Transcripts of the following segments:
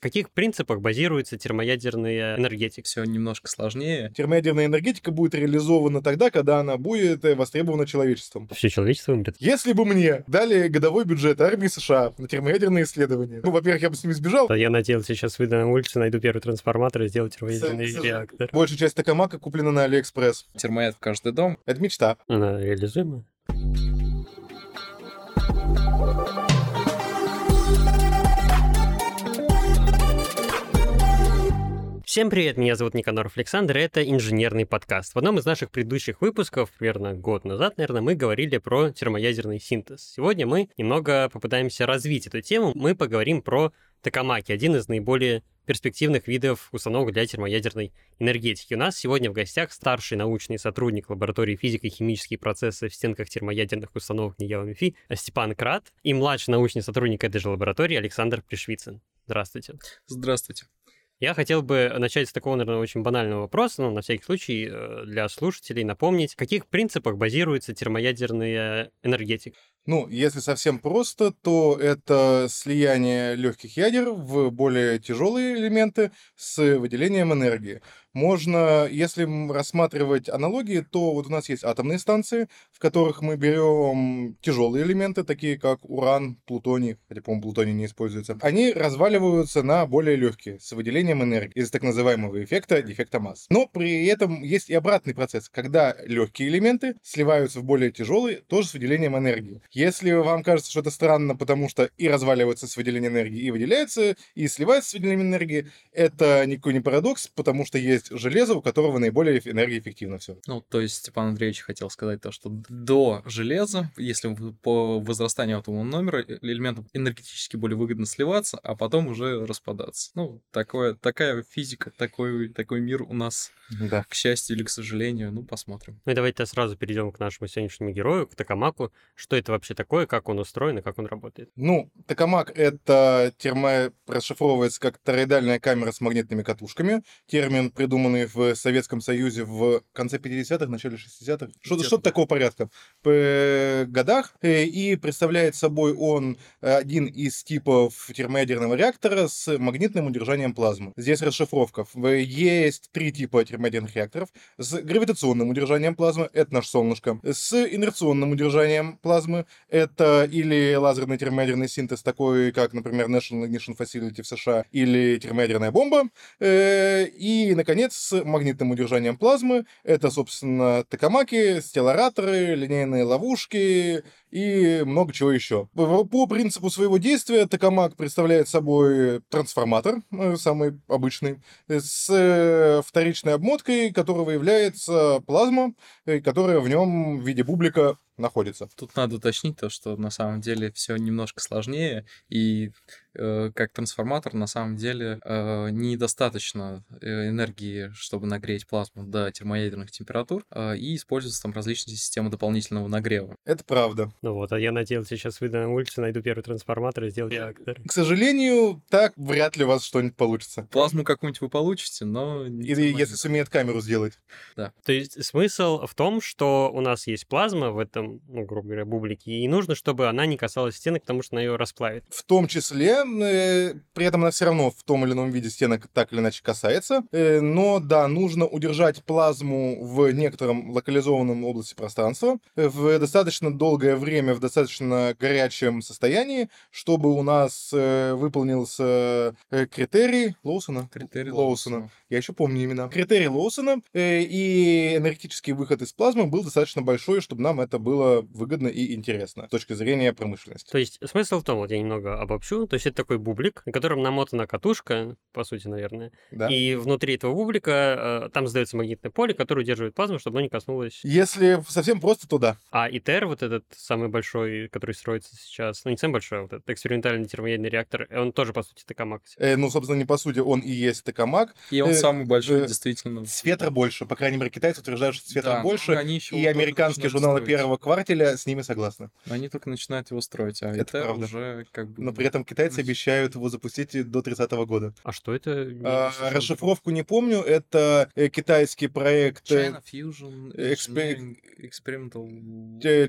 каких принципах базируется термоядерная энергетика? Все немножко сложнее. Термоядерная энергетика будет реализована тогда, когда она будет э, востребована человечеством. Все человечество умрет. Если бы мне дали годовой бюджет армии США на термоядерные исследования, ну, во-первых, я бы с ними сбежал. Да, я надеялся, сейчас выйду на улицу, найду первый трансформатор и сделаю термоядерный с- реактор. Большая часть Токамака куплена на Алиэкспресс. Термояд в каждый дом. Это мечта. Она реализуема? Всем привет, меня зовут Никаноров Александр, это инженерный подкаст. В одном из наших предыдущих выпусков, примерно год назад, наверное, мы говорили про термоядерный синтез. Сегодня мы немного попытаемся развить эту тему. Мы поговорим про токамаки, один из наиболее перспективных видов установок для термоядерной энергетики. У нас сегодня в гостях старший научный сотрудник лаборатории физико-химические процессы в стенках термоядерных установок НИЯО МИФИ Степан Крат и младший научный сотрудник этой же лаборатории Александр Пришвицын. Здравствуйте. Здравствуйте. Я хотел бы начать с такого, наверное, очень банального вопроса, но на всякий случай э, для слушателей напомнить, в каких принципах базируется термоядерная энергетика. Ну, если совсем просто, то это слияние легких ядер в более тяжелые элементы с выделением энергии. Можно, если рассматривать аналогии, то вот у нас есть атомные станции, в которых мы берем тяжелые элементы, такие как уран, плутоний, хотя, по-моему, плутоний не используется. Они разваливаются на более легкие, с выделением энергии, из так называемого эффекта, дефекта масс. Но при этом есть и обратный процесс, когда легкие элементы сливаются в более тяжелые, тоже с выделением энергии. Если вам кажется, что это странно, потому что и разваливаются с выделением энергии, и выделяются, и сливаются с выделением энергии, это никакой не парадокс, потому что есть железо, у которого наиболее эф- энергоэффективно все. Ну, то есть Степан Андреевич хотел сказать то, что до железа, если по возрастанию атомного номера э, элементам энергетически более выгодно сливаться, а потом уже распадаться. Ну, такое, такая физика, такой, такой мир у нас, Да. к счастью или к сожалению. Ну, посмотрим. Ну и давайте сразу перейдем к нашему сегодняшнему герою, к Токамаку. Что это вообще такое, как он устроен и как он работает? Ну, токамак — это термо... расшифровывается как тороидальная камера с магнитными катушками. Термин, придуманный в Советском Союзе в конце 50-х, начале 60-х. Что-то, что-то такого порядка. По годах. Э, И представляет собой он один из типов термоядерного реактора с магнитным удержанием плазмы. Здесь расшифровка. В- Есть три типа термоядерных реакторов. С гравитационным удержанием плазмы — это наше солнышко. С инерционным удержанием плазмы — это или лазерный термоядерный синтез, такой как, например, National Ignition Facility в США, или термоядерная бомба. Э, И, наконец, с магнитным удержанием плазмы — это, собственно, токамаки, стеллараторы, линейные ловушки и много чего еще. По принципу своего действия токамак представляет собой трансформатор, э, самый обычный, э, с э, вторичной обмоткой, которого является плазма, которая в нем в виде бублика находится. Тут надо уточнить то, что на самом деле все немножко сложнее, и э, как трансформатор на самом деле э, недостаточно энергии, чтобы нагреть плазму до термоядерных температур, э, и используются там различные системы дополнительного нагрева. Это правда. Ну вот, а я надеялся, сейчас выйду на улицу, найду первый трансформатор и сделаю реактор. К сожалению, так вряд ли у вас что-нибудь получится. Плазму какую-нибудь вы получите, но... Или если сумеет камеру сделать. То есть смысл в том, что у нас есть плазма в этом, ну, грубо говоря, бублике, и нужно, чтобы она не касалась стенок, потому что она ее расплавит. В том числе, э, при этом она все равно в том или ином виде стенок так или иначе касается. Э, но да, нужно удержать плазму в некотором локализованном области пространства э, в достаточно долгое время, в достаточно горячем состоянии, чтобы у нас э, выполнился э, критерий Лоусона. Критерий Лоусона. Лоусона. Я еще помню имена. Критерий Лоусона, э, и энергетический выход из плазмы был достаточно большой, чтобы нам это было выгодно и интересно с точки зрения промышленности. То есть смысл в том, вот я немного обобщу, то есть это такой бублик, на котором намотана катушка, по сути, наверное, Да. и внутри этого бублика э, там создается магнитное поле, которое удерживает плазму, чтобы оно не коснулось. Если совсем просто, то да. А ИТЕР, вот этот самый большой, который строится сейчас, ну не самый большой, а вот этот экспериментальный термоядерный реактор, э, он тоже, по сути, токамак. Э, ну, собственно, не по сути, он и есть токамак. И он Э, самый большой, э, действительно. Светра больше. По крайней мере, китайцы утверждают, что светра Да, больше. они еще И американские журналы строить. первого квартеля с ними согласны. Они только начинают его строить, а Это это правда. уже как бы... Но при этом китайцы Значит- обещают его запустить до 30 года. А что это? А, расшифровку не помню. Это э, китайский проект э, China Fusion Экспе- Engineering Experimental... те-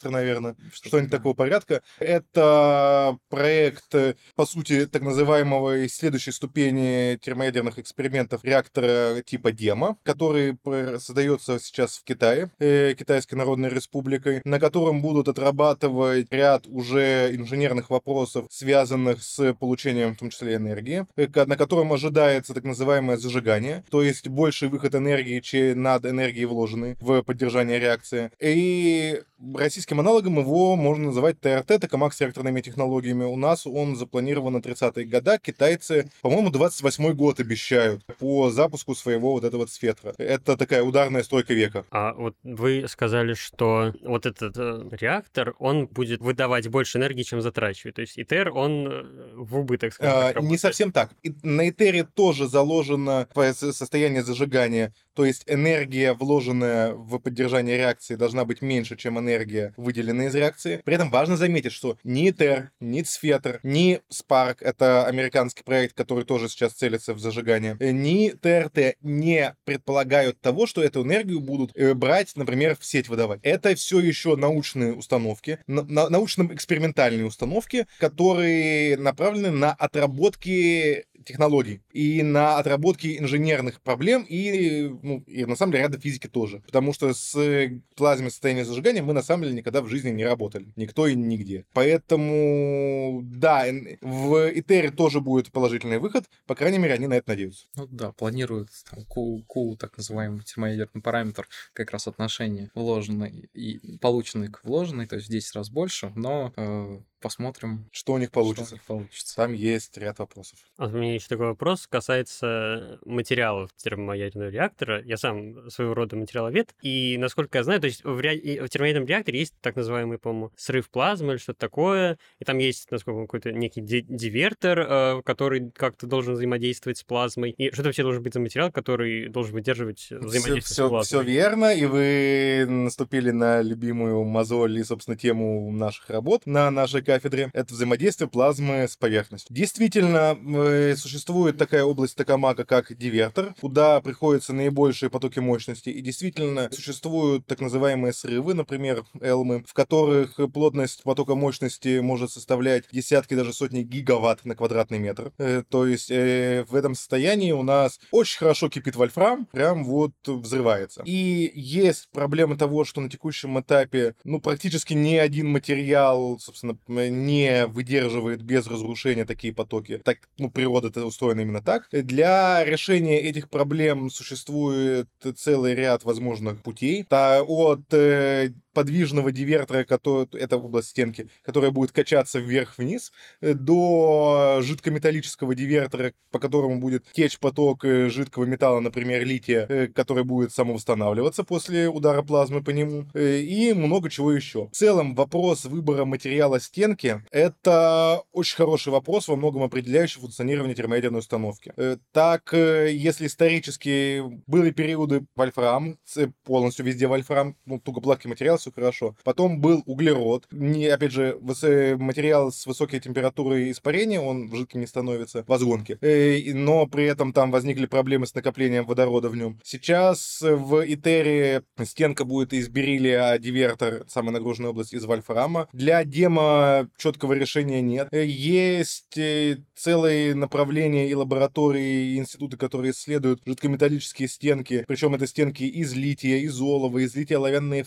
Астра, наверное, что-нибудь такого порядка. Это проект, по сути, так называемого следующей ступени термоядерных экспериментов реактора типа Дема, который создается сейчас в Китае, э, Китайской Народной Республикой, на котором будут отрабатывать ряд уже инженерных вопросов, связанных с получением, в том числе, энергии, э, на котором ожидается так называемое зажигание, то есть больший выход энергии, чем над энергией вложенной в поддержание реакции. И российским аналогом его можно называть ТРТ, токамак с реакторными технологиями. У нас он запланирован на 30-е годы. Китайцы, по-моему, 28-й год обещают по запуску своего вот этого сфетра. Это такая ударная стройка века. А вот вы сказали, что вот этот э, реактор, он будет выдавать больше энергии, чем затрачивает. То есть ИТЕР, он э, в убыток, скажем а, так, Не совсем так. И на ИТЕРе тоже заложено состояние зажигания то есть энергия, вложенная в поддержание реакции, должна быть меньше, чем энергия, выделенная из реакции. При этом важно заметить, что ни ТЭР, ни Цфетр, ни Spark, это американский проект, который тоже сейчас целится в зажигание, ни ТРТ не предполагают того, что эту энергию будут э, брать, например, в сеть выдавать. Это все еще научные установки, на научно-экспериментальные установки, которые направлены на отработки технологий и на отработке инженерных проблем и, ну, и на самом деле ряда физики тоже. Потому что с плазменным состоянием зажигания мы на самом деле никогда в жизни не работали. Никто и нигде. Поэтому, да, в Итере тоже будет положительный выход. По крайней мере, они на это надеются. Ну да, планируют там, Q, Q, так называемый термоядерный параметр, как раз отношение вложенной и полученной к вложенной, то есть в 10 раз больше, но э, посмотрим, что у них получится. Что у них получится. Там есть ряд вопросов. А у меня еще такой вопрос касается материалов термоядерного реактора. Я сам своего рода материаловед, и насколько я знаю, то есть в, ре... в термоядерном реакторе есть так называемый, по-моему, срыв плазмы или что-то такое, и там есть, насколько какой-то некий дивертор, э, который как-то должен взаимодействовать с плазмой. И что это вообще должен быть за материал, который должен выдерживать взаимодействие все, с плазмой? Все верно, и вы наступили на любимую мозоль и, собственно, тему наших работ на нашей кафедре. Это взаимодействие плазмы с поверхностью. Действительно, э, существует такая область токамака, как дивертор, куда приходятся наибольшие потоки мощности. И действительно, существуют так называемые срывы, например, элмы, в которых плотность потока мощности может составлять десятки, даже сотни гигаватт на квадратный метр. Э, то есть э, в этом состоянии у нас очень хорошо кипит вольфрам, прям вот взрывается. И есть проблема того, что на текущем этапе, ну, практически ни один материал, собственно, не выдерживает без разрушения такие потоки. Так, ну, природа это устроена именно так. Для решения этих проблем существует целый ряд возможных путей. От э, подвижного дивертора, который, это область стенки, которая будет качаться вверх-вниз, э, до жидкометаллического дивертора, по которому будет течь поток э, жидкого металла, например, лития, э, который будет самовосстанавливаться после удара плазмы по нему, и много чего еще. В целом, вопрос выбора материала стенки — это очень хороший вопрос, во многом определяющий функционирование термоядерной установки. Так, если исторически были периоды вольфрам, полностью везде вольфрам, ну, тугоплавкий материал, все хорошо. Потом был углерод. Не, опять же, материал с высокой температурой испарения, он жидким не становится в возгонке. Э, но при этом там возникли проблемы с накоплением водорода в нем. Сейчас в Итере стенка будет из бериллия, а дивертор, самая нагруженная область, из вольфрама. Для демо четкого решения нет. Э, есть э, целые направления и лаборатории, и институты, которые исследуют жидкометаллические стенки. Причем это стенки из лития, из олова, из лития-оловянные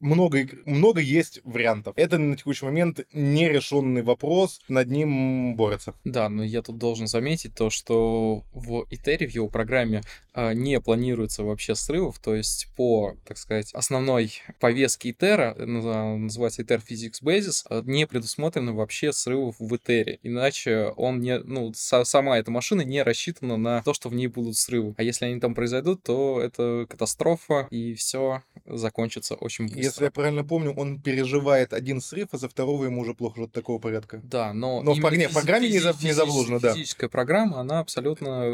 много, много есть вариантов. Это на текущий момент нерешенный вопрос, над ним борются. Да, но я тут должен заметить то, что в Итере, в его программе, а, не планируется вообще срывов, то есть по, так сказать, основной повестке Итера, называется Iter Physics Basis, а, не предусмотрено вообще срывов в Итере, иначе он не, ну, сама эта машина не рассчитана на то, что в ней будут срывы. А если они там произойдут, то это катастрофа, и все закончится очень. Если я правильно помню, он переживает один срыв, а за второго ему уже плохо что такого порядка. Да, но... Но в, физи- в программе физи- не, не заложено, да. Физическая программа, она абсолютно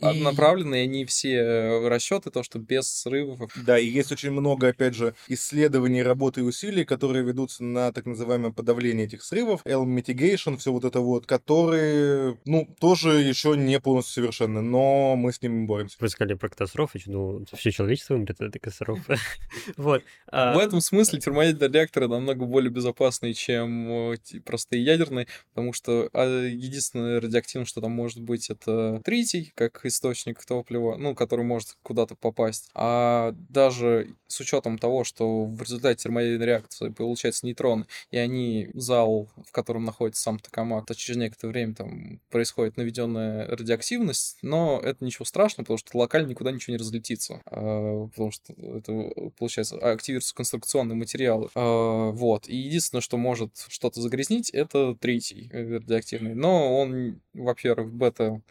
э, и... направлена, и они все э, расчеты, то, что без срывов... Да, и есть очень много, опять же, исследований, работы и усилий, которые ведутся на так называемое подавление этих срывов, Elm Mitigation, все вот это вот, которые, ну, тоже еще не полностью совершенны, но мы с ним боремся. Вы сказали про катастрофы, ну, все человечество умрет от этой катастрофы. Вот. А, этом смысле термоядерные реакторы намного более безопасные, чем э, простые ядерные, потому что а, единственное радиоактивное, что там может быть, это тритий, как источник топлива, ну, который может куда-то попасть. А даже с учетом того, что в результате термоядерной реакции получается нейтроны, и они зал, в котором находится сам токамак, то через некоторое время там происходит наведенная радиоактивность, но это ничего страшного, потому что локально никуда ничего не разлетится, а, потому что это, получается, активируются конструкционные материалы. А, вот. И единственное, что может что-то загрязнить, это третий радиоактивный. Но он, во-первых, бета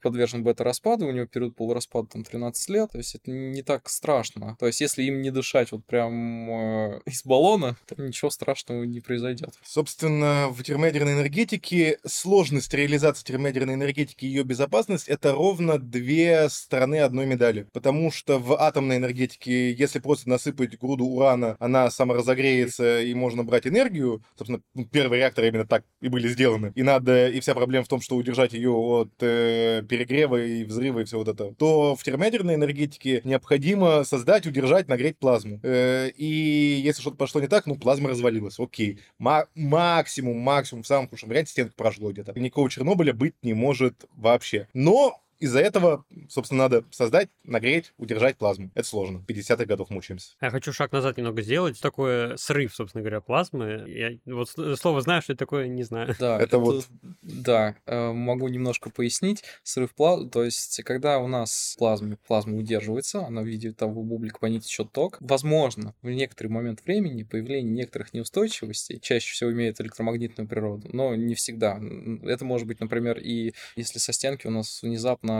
подвержен бета-распаду, у него период полураспада там 13 лет, то есть это не так страшно. То есть если им не дышать вот прям э, из баллона, то ничего страшного не произойдет. Собственно, в термоядерной энергетике сложность реализации термоядерной энергетики и ее безопасность — это ровно две стороны одной медали. Потому что в атомной энергетике, если просто насыпать груду урана, она саморазогреется и можно брать энергию, собственно, ну, первые реакторы именно так и были сделаны. И надо, и вся проблема в том, что удержать ее от э, перегрева и взрыва и все вот это, то в термоядерной энергетике необходимо создать, удержать, нагреть плазму. Э, и если что-то пошло не так, ну, плазма развалилась, окей. Ма- максимум, максимум, в самом худшем варианте стенку прошло где-то. Никакого Чернобыля быть не может вообще. Но из-за этого, собственно, надо создать, нагреть, удержать плазму. Это сложно. В 50-х годах мучаемся. Я хочу шаг назад немного сделать. Такое срыв, собственно говоря, плазмы. Я вот слово знаю, что это такое, не знаю. Да, это, это вот... Да, э, могу немножко пояснить. Срыв плазмы, то есть, когда у нас плазма, плазма удерживается, она в виде того бублика по ней течет ток, возможно, в некоторый момент времени появление некоторых неустойчивостей чаще всего имеет электромагнитную природу, но не всегда. Это может быть, например, и если со стенки у нас внезапно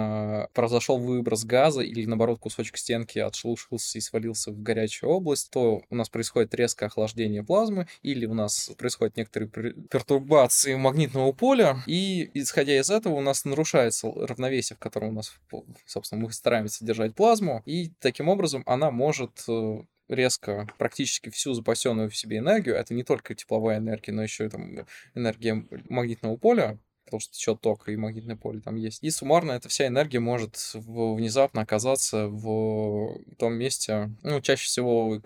произошел выброс газа или, наоборот, кусочек стенки отшелушился и свалился в горячую область, то у нас происходит резкое охлаждение плазмы или у нас происходят некоторые пертурбации магнитного поля, и, исходя из этого, у нас нарушается равновесие, в котором у нас, собственно, мы стараемся держать плазму, и таким образом она может э, резко практически всю запасенную в себе энергию, это не только тепловая энергия, но еще и там энергия магнитного поля, потому что течет ток и магнитное поле там есть. И суммарно эта вся энергия может внезапно оказаться в том месте, ну, чаще всего,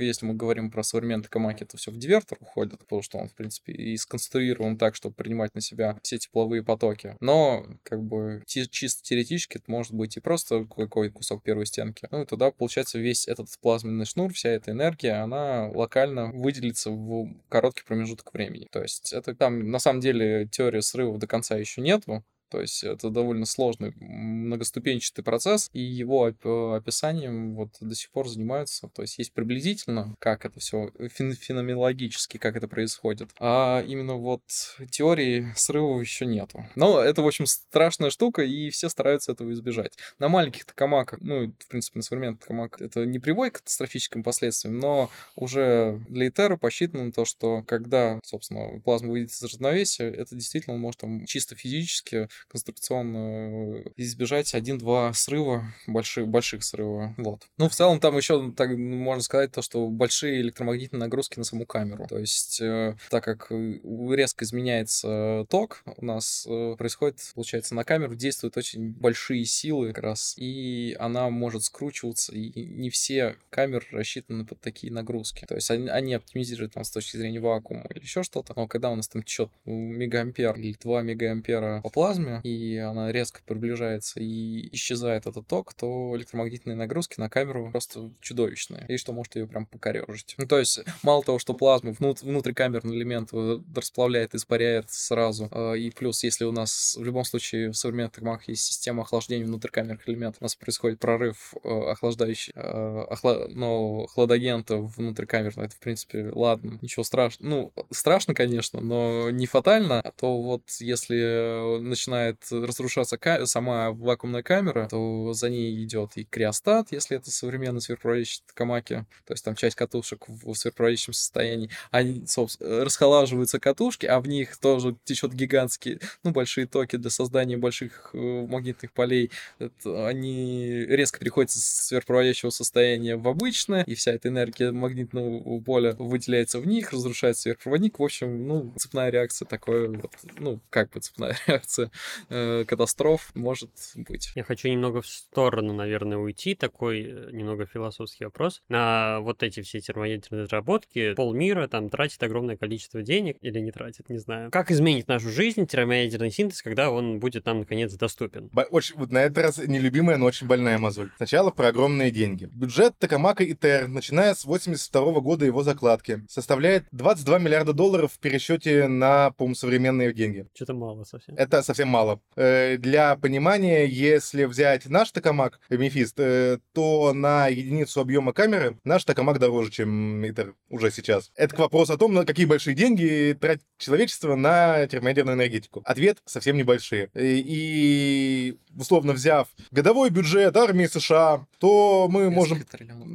если мы говорим про современный Токамаки, это все в дивертор уходит, потому что он, в принципе, и сконструирован так, чтобы принимать на себя все тепловые потоки. Но, как бы, чисто теоретически это может быть и просто какой-то кусок первой стенки. Ну, и тогда, получается, весь этот плазменный шнур, вся эта энергия, она локально выделится в короткий промежуток времени. То есть это там, на самом деле, теория срывов до конца еще нету, то есть это довольно сложный многоступенчатый процесс, и его описанием вот до сих пор занимаются. То есть есть приблизительно, как это все фен феноменологически, как это происходит. А именно вот теории срывов еще нету. Но это, в общем, страшная штука, и все стараются этого избежать. На маленьких токамаках, ну, в принципе, на современных токамаках это не приводит к катастрофическим последствиям, но уже для Этера посчитано то, что когда, собственно, плазма выйдет из равновесия, это действительно может там чисто физически конструкционно избежать один-два срыва, больших, больших срыва. Вот. Ну, в целом, там еще так можно сказать то, что большие электромагнитные нагрузки на саму камеру. То есть, э, так как резко изменяется ток, у нас э, происходит, получается, на камеру действуют очень большие силы как раз, и она может скручиваться, и не все камеры рассчитаны под такие нагрузки. То есть, они, они оптимизируют там с точки зрения вакуума или еще что-то, но когда у нас там течет мегаампер или 2 мегаампера по плазме, плазме, и она резко приближается и исчезает этот ток, то электромагнитные нагрузки на камеру просто чудовищные, и что может ее прям покорежить. Ну, то есть, мало того, что плазму внут- внутрикамерный элемент э, расплавляет, испаряет сразу, э, и плюс, если у нас в любом случае в современных токмах есть система охлаждения внутрикамерных элементов, у нас происходит прорыв э, охлаждающий, охла... но хладагента внутрикамерного, это, в принципе, ладно, ничего страшного. Ну, страшно, конечно, но не фатально, а то вот если начинает начинает разрушаться сама вакуумная камера, то за ней идет и криостат, если это современный сверхпроводящий Токамаки, то есть там часть катушек в сверхпроводящем состоянии, они, собственно, расхолаживаются катушки, а в них тоже течет гигантские, ну, большие токи для создания больших э, магнитных полей. Это, они резко переходят с сверхпроводящего состояния в обычное, и вся эта энергия магнитного поля выделяется в них, разрушается сверхпроводник. В общем, ну, цепная реакция такое, вот, ну, как бы цепная реакция. Э, катастроф может быть. Я хочу немного в сторону, наверное, уйти, такой э, немного философский вопрос. На вот эти все термоядерные разработки полмира там тратит огромное количество денег или не тратит, не знаю. Как изменит нашу жизнь термоядерный синтез, когда он будет нам, наконец, доступен? Очень, вот на этот раз нелюбимая, но очень больная мозоль. Сначала про огромные деньги. Бюджет Токамака ИТР, начиная с 82 года его закладки, составляет 22 миллиарда долларов в пересчете на, по-моему, современные деньги. Что-то мало совсем. Это совсем мало. Э, для понимания, если взять наш токамак, Мефист, э, то на единицу объема камеры наш токамак дороже, чем ИТР уже сейчас. Это к вопросу о том, на какие большие деньги тратит человечество на термоядерную энергетику. Ответ совсем небольшие. И, условно взяв годовой бюджет армии США, то мы можем...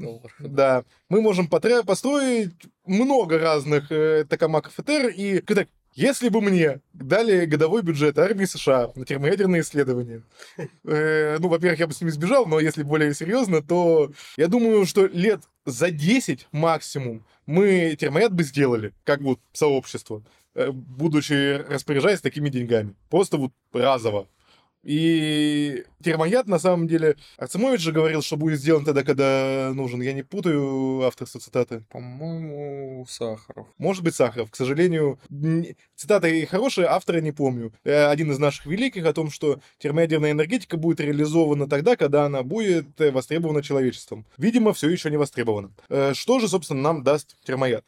долларов. Да, мы можем построить много разных э, токамаков ИТР, и так, если бы мне дали годовой бюджет армии США на термоядерные исследования, э, ну, во-первых, я бы с ними сбежал, но если более серьезно, то я думаю, что лет за 10 максимум мы термояд бы сделали, как вот сообщество, э, будучи распоряжаясь такими деньгами. Просто вот разово. И термояд, на самом деле, Арцемович же говорил, что будет сделан тогда, когда нужен. Я не путаю авторство цитаты. По-моему, Сахаров. Может быть, Сахаров. К сожалению, цитата и хорошая, автора не помню. Э, один из наших великих о том, что термоядерная энергетика будет реализована тогда, когда она будет э, востребована человечеством. Видимо, все еще не востребована. Э, что же, собственно, нам даст термояд?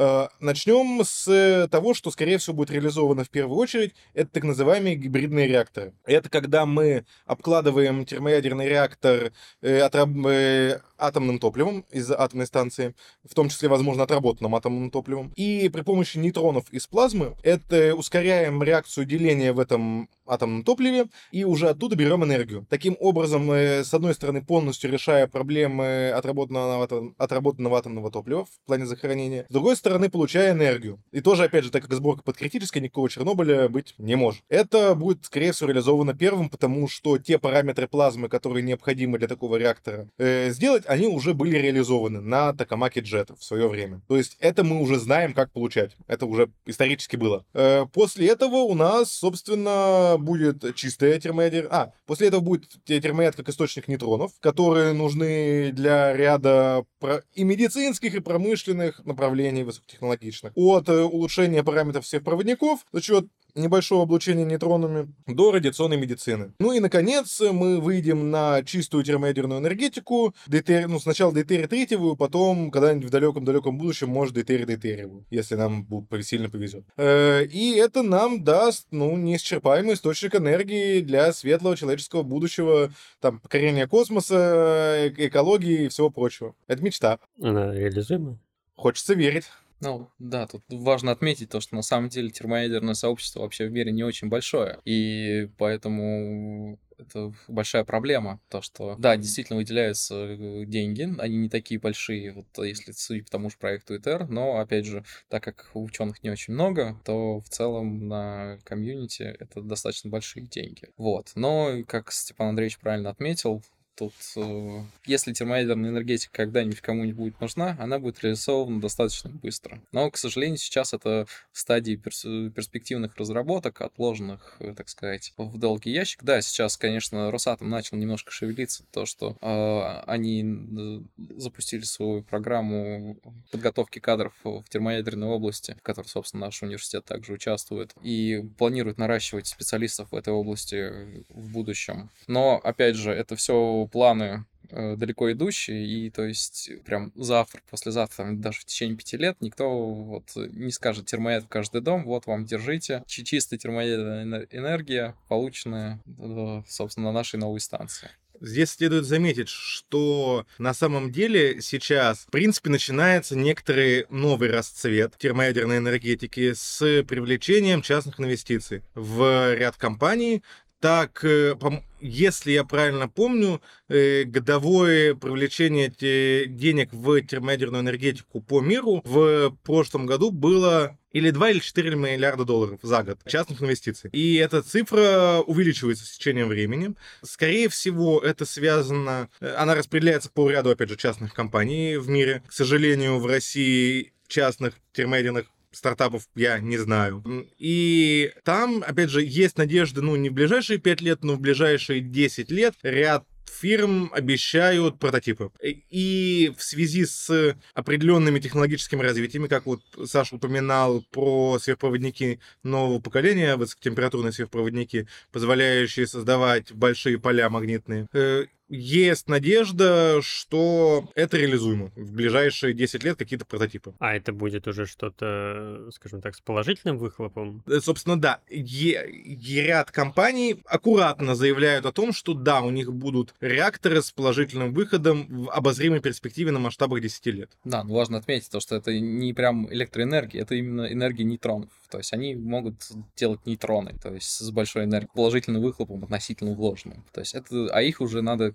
Э, Начнем с того, что, скорее всего, будет реализовано в первую очередь. Это так называемые гибридные реакторы. Это когда мы обкладываем термоядерный реактор э, э, атомным топливом из атомной станции, в том числе, возможно, отработанным атомным топливом. И при помощи нейтронов из плазмы это ускоряем реакцию деления в этом атомном топливе и уже оттуда берем энергию. Таким образом, с одной стороны, полностью решая проблемы отработанного, отработанного атомного топлива в плане захоронения, с другой стороны, получая энергию. И тоже, опять же, так как сборка подкритическая, никакого Чернобыля быть не может. Это будет, скорее всего, реализовано первым, потому что те параметры плазмы, которые необходимы для такого реактора э, сделать, они уже были реализованы на Токамаке Джет в свое время. То есть это мы уже знаем, как получать. Это уже исторически было. Э, после этого у нас, собственно, будет чистая термоядер... А, после этого будет термояд как источник нейтронов, которые нужны для ряда и медицинских, и промышленных направлений высокотехнологичных. От э, улучшения параметров всех проводников за счет небольшого облучения нейтронами до радиационной медицины. Ну и, наконец, мы выйдем на чистую термоядерную энергетику, дейтерий, ну, сначала дейтерий-третьевую, потом когда-нибудь в далеком-далеком будущем, может, дейтерий-дейтериевую, если нам сильно повезет. Э, и это нам даст, ну, неисчерпаемый источник энергии для светлого человеческого будущего, там, покорения космоса, экологии и всего прочего. Это мечта. Она реализуема? Хочется верить. Ну, да, тут важно отметить то, что на самом деле термоядерное сообщество вообще в мире не очень большое, и поэтому это большая проблема, то, что, да, действительно выделяются деньги, они не такие большие, вот если судить по тому же проекту ИТР, но, опять же, так как ученых не очень много, то в целом на комьюнити это достаточно большие деньги. Вот. Но, как Степан Андреевич правильно отметил, Тут, э, если термоядерная энергетика когда-нибудь кому-нибудь будет нужна, она будет реализована достаточно быстро. Но, к сожалению, сейчас это в стадии перс перспективных разработок, отложенных, э, так сказать, в долгий ящик. Да, сейчас, конечно, Росатом начал немножко шевелиться, то, что э, они запустили свою программу подготовки кадров в термоядерной области, в которой, собственно, наш университет также участвует, и планирует наращивать специалистов в этой области в будущем. Но, опять же, это все планы э, далеко идущие, и то есть прям завтра, послезавтра, даже в течение пяти лет никто вот не скажет термоед в каждый дом, вот вам, держите. Чистая термоядная энергия, полученная, э, собственно, на нашей новой станции. Здесь следует заметить, что на самом деле сейчас, в принципе, начинается некоторый новый расцвет термоядерной энергетики с привлечением частных инвестиций в ряд компаний, так, э, если я правильно помню, э, годовое привлечение денег в термоядерную энергетику по миру в прошлом году было или 2 или 4 миллиарда долларов за год частных инвестиций. И эта цифра увеличивается с течением времени. Скорее всего, это связано... Э, она распределяется по ряду, опять же, частных компаний в мире. К сожалению, в России частных термоядерных стартапов я не знаю. И там, опять же, есть надежда, ну, не в ближайшие 5 лет, но в ближайшие 10 лет ряд фирм обещают прототипы. И в связи с определенными технологическими развитиями, как вот Саша упоминал про сверхпроводники нового поколения, высокотемпературные сверхпроводники, позволяющие создавать большие поля магнитные, э, есть надежда, что это реализуемо. В ближайшие 10 лет какие-то прототипы. А это будет уже что-то, скажем так, с положительным выхлопом? Э, собственно, да. Е- е- ряд компаний аккуратно заявляют о том, что да, у них будут реакторы с положительным выходом в обозримой перспективе на масштабах 10 лет. Да, но важно отметить то, что это не прям электроэнергия, это именно энергия нейтронов. То есть они могут делать нейтроны, то есть с большой энергией, положительным выхлопом относительно вложенным. То есть это, а их уже надо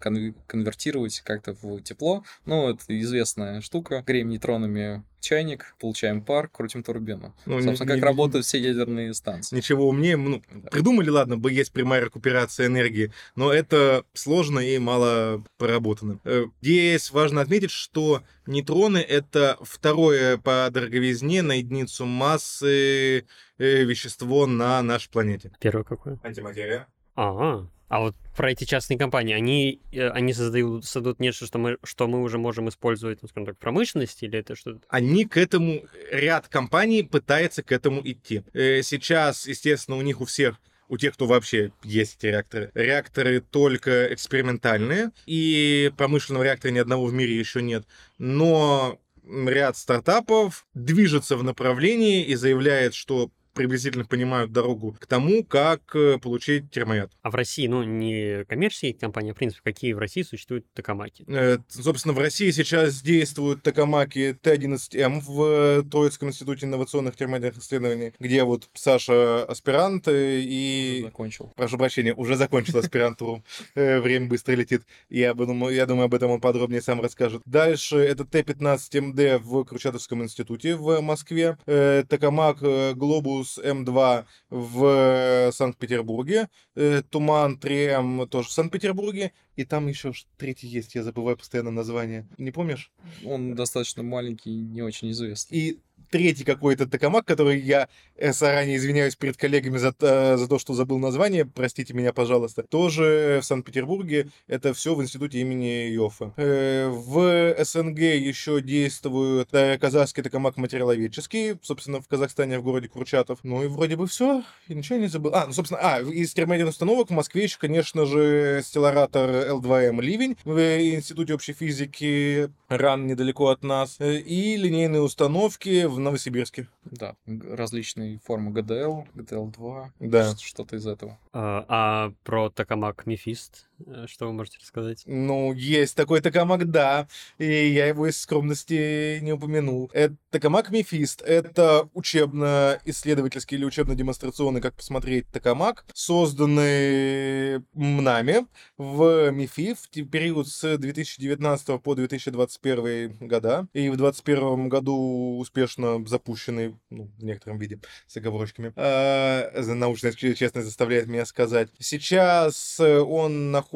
конвертировать как-то в тепло. Ну, это известная штука. Греем нейтронами чайник, получаем пар, крутим турбину. Ну, Собственно, не, как не, работают все ядерные станции. Ничего умнее. Ну, да. Придумали, ладно, бы есть прямая рекуперация энергии, но это сложно и мало проработано. Э, здесь важно отметить, что нейтроны — это второе по дороговизне на единицу массы э, вещество на нашей планете. Первое какое? Антиматерия. Ага. А вот про эти частные компании, они, э, они создают, создают нечто, что мы, что мы уже можем использовать, ну, скажем так, в промышленности, или это что-то? Они к этому, ряд компаний пытается к этому идти. Э, сейчас, естественно, у них у всех у тех, кто вообще есть реакторы. Реакторы только экспериментальные, и промышленного реактора ни одного в мире еще нет. Но ряд стартапов движется в направлении и заявляет, что приблизительно понимают дорогу к тому, как э, получить термояд. А в России, ну, не коммерческие компании, а, в принципе, какие в России существуют токамаки? Э, собственно, в России сейчас действуют токамаки Т-11М в Троицком институте инновационных термоядерных исследований, где вот Саша аспирант э, и... Уже закончил. Прошу прощения, уже закончил аспирантуру. Время быстро летит. Я думаю, я думаю, об этом он подробнее сам расскажет. Дальше это Т-15МД в Кручатовском институте в Москве. Токамак Глобус Союз М2 в Санкт-Петербурге, э, Туман 3М тоже в Санкт-Петербурге, и там еще третий есть, я забываю постоянно название. Не помнишь? Он достаточно маленький, не очень известный. И третий какой-то токамак, который я э, заранее извиняюсь перед коллегами за, э, за то, что забыл название, простите меня, пожалуйста, тоже в Санкт-Петербурге. Это все в институте имени Йоффа. Э, в СНГ еще действует казахский токамак материаловедческий, собственно, в Казахстане, в городе Курчатов. Ну и вроде бы все, и ничего не забыл. А, ну, собственно, а, из термоядерных установок в Москве еще, конечно же, стелларатор L2M Ливень в Институте общей физики РАН недалеко от нас, и линейные установки в Новосибирске. Да, различные формы ГДЛ, ГДЛ-2, да. что-то из этого. А, а про Токамак Мефист, что вы можете рассказать? Ну, есть такой Токамак, да, и я его из скромности не упомянул. Это Токамак Мефист — это учебно-исследовательский или учебно-демонстрационный, как посмотреть, Токамак, созданный нами в МИФИ в период с 2019 по 2021 года, и в 2021 году успешно запущенный, ну, в некотором виде, с оговорочками. А, научная честность заставляет меня сказать. Сейчас э, он находится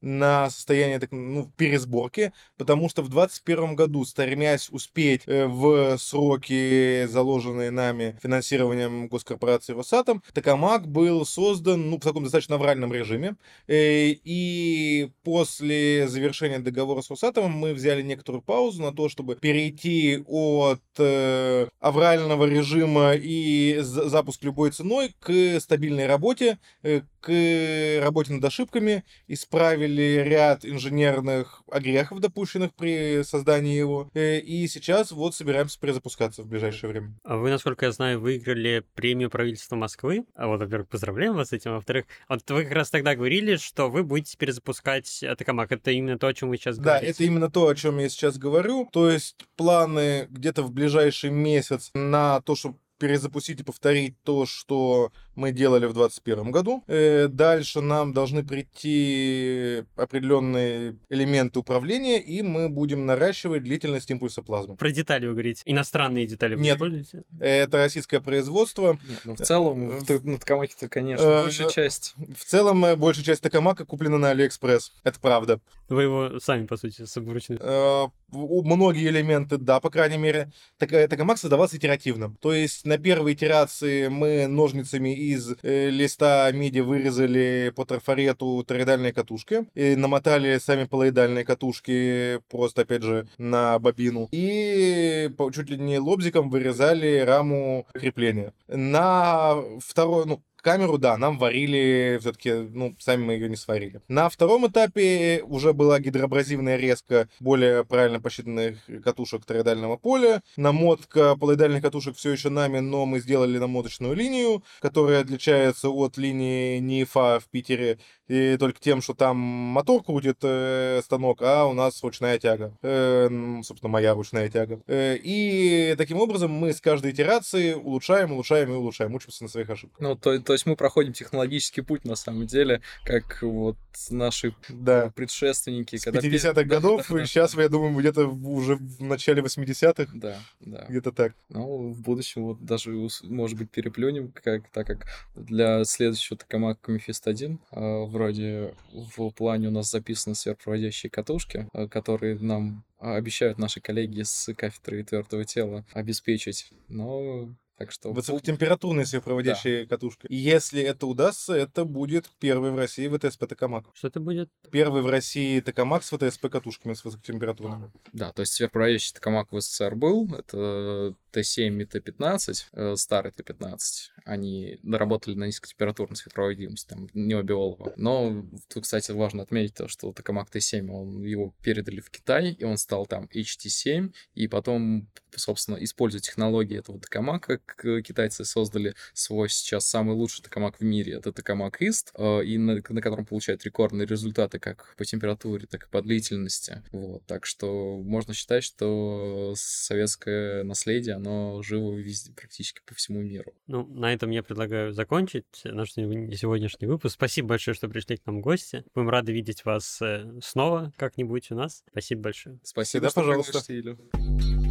на состоянии так, ну, пересборки, потому что в 2021 году, стремясь успеть э, в сроки, заложенные нами финансированием госкорпорации Росатом, Токамак был создан ну, в таком достаточно авральном режиме. Э, и после завершения договора с Росатомом мы взяли некоторую паузу на то, чтобы перейти от э, аврального режима и запуск любой ценой к стабильной работе, к работе над ошибками, исправили ряд инженерных огрехов, допущенных при создании его, э, и сейчас вот собираемся перезапускаться в ближайшее время. А вы, насколько я знаю, выиграли премию правительства Москвы. А вот, во-первых, поздравляем вас с этим, а во-вторых, вот вы как раз тогда говорили, что вы будете перезапускать Атакамак. Это именно то, о чем вы сейчас говорите? Да, это именно то, о чем я сейчас говорю. То есть планы где-то в ближайший месяц на то, чтобы перезапустить и повторить то, что мы делали в 2021 году. Э, дальше нам должны прийти определенные элементы управления, и мы будем наращивать длительность импульса плазмы. Про детали вы говорите. Иностранные детали вы Нет. используете? Это российское производство. Нет, ну, в целом, Э, на Токамаке-то, конечно, э, большая часть. В целом, большая часть Токамака куплена на Алиэкспресс. Это правда. Вы его сами, по сути, собручны. У- Многие элементы, да, по крайней мере. Токамак создавался итеративно. То есть на первой итерации мы ножницами из э, листа MIDI вырезали по трафарету тороидальные катушки, и намотали сами полоидальные катушки просто, опять же, на бобину. И чуть ли не лобзиком вырезали раму крепления. На второй, ну, Камеру, да, нам варили, все-таки, ну, сами мы ее не сварили. На втором этапе уже была гидроабразивная резка более правильно посчитанных катушек тороидального поля. Намотка полоидальных катушек все еще нами, но мы сделали намоточную линию, которая отличается от линии НИФА в Питере и только тем, что там мотор крутит э, станок, а у нас ручная тяга. Э, собственно, моя ручная тяга. Э, и таким образом мы с каждой итерации улучшаем, улучшаем и улучшаем, учимся на своих ошибках. Ну, то, то есть мы проходим технологический путь, на самом деле, как вот наши Да. предшественники. С когда пи- 50-х Да, годов, да, и сейчас, я думаю, где-то в- уже в начале 80-х, Да, да. где-то так. Ну, в будущем вот даже, может быть, переплюнем, как, так как для следующего Токамака Мефист 1 а, вроде в плане у нас записаны сверхпроводящие катушки, а, которые нам а, обещают наши коллеги с кафедры твердого тела обеспечить. Но так что... Высокотемпературные светопроводящие катушки. И если это удастся, это будет первый в России ВТСП Токамак. Что это будет? Первый в России Токамак с ВТСП катушками с высокотемпературными. Да, то есть сверхпроводящий Токамак в СССР был, это Т7 и Т15, э, старый Т15, они доработали на низкотемпературной светопроводимости, там, не обе олова. Но тут, кстати, важно отметить то, что Токамак Т7, он, его передали в Китай, и он стал там HT7, и потом, собственно, используя технологии этого Токамака, к- китайцы создали свой сейчас самый лучший Токамак в мире, это Токамак Ист, э, и на, на котором получают рекордные результаты как по температуре, так и по длительности. Вот, так что можно считать, что советское наследие, оно живо везде, практически по всему миру. Ну, на этом я предлагаю закончить наш сегодня- сегодняшний выпуск. Спасибо большое, что пришли к нам в гости. Будем рады видеть вас э, снова как-нибудь у нас. Спасибо большое. Спасибо, Всегда что пожалуйста. пригласили.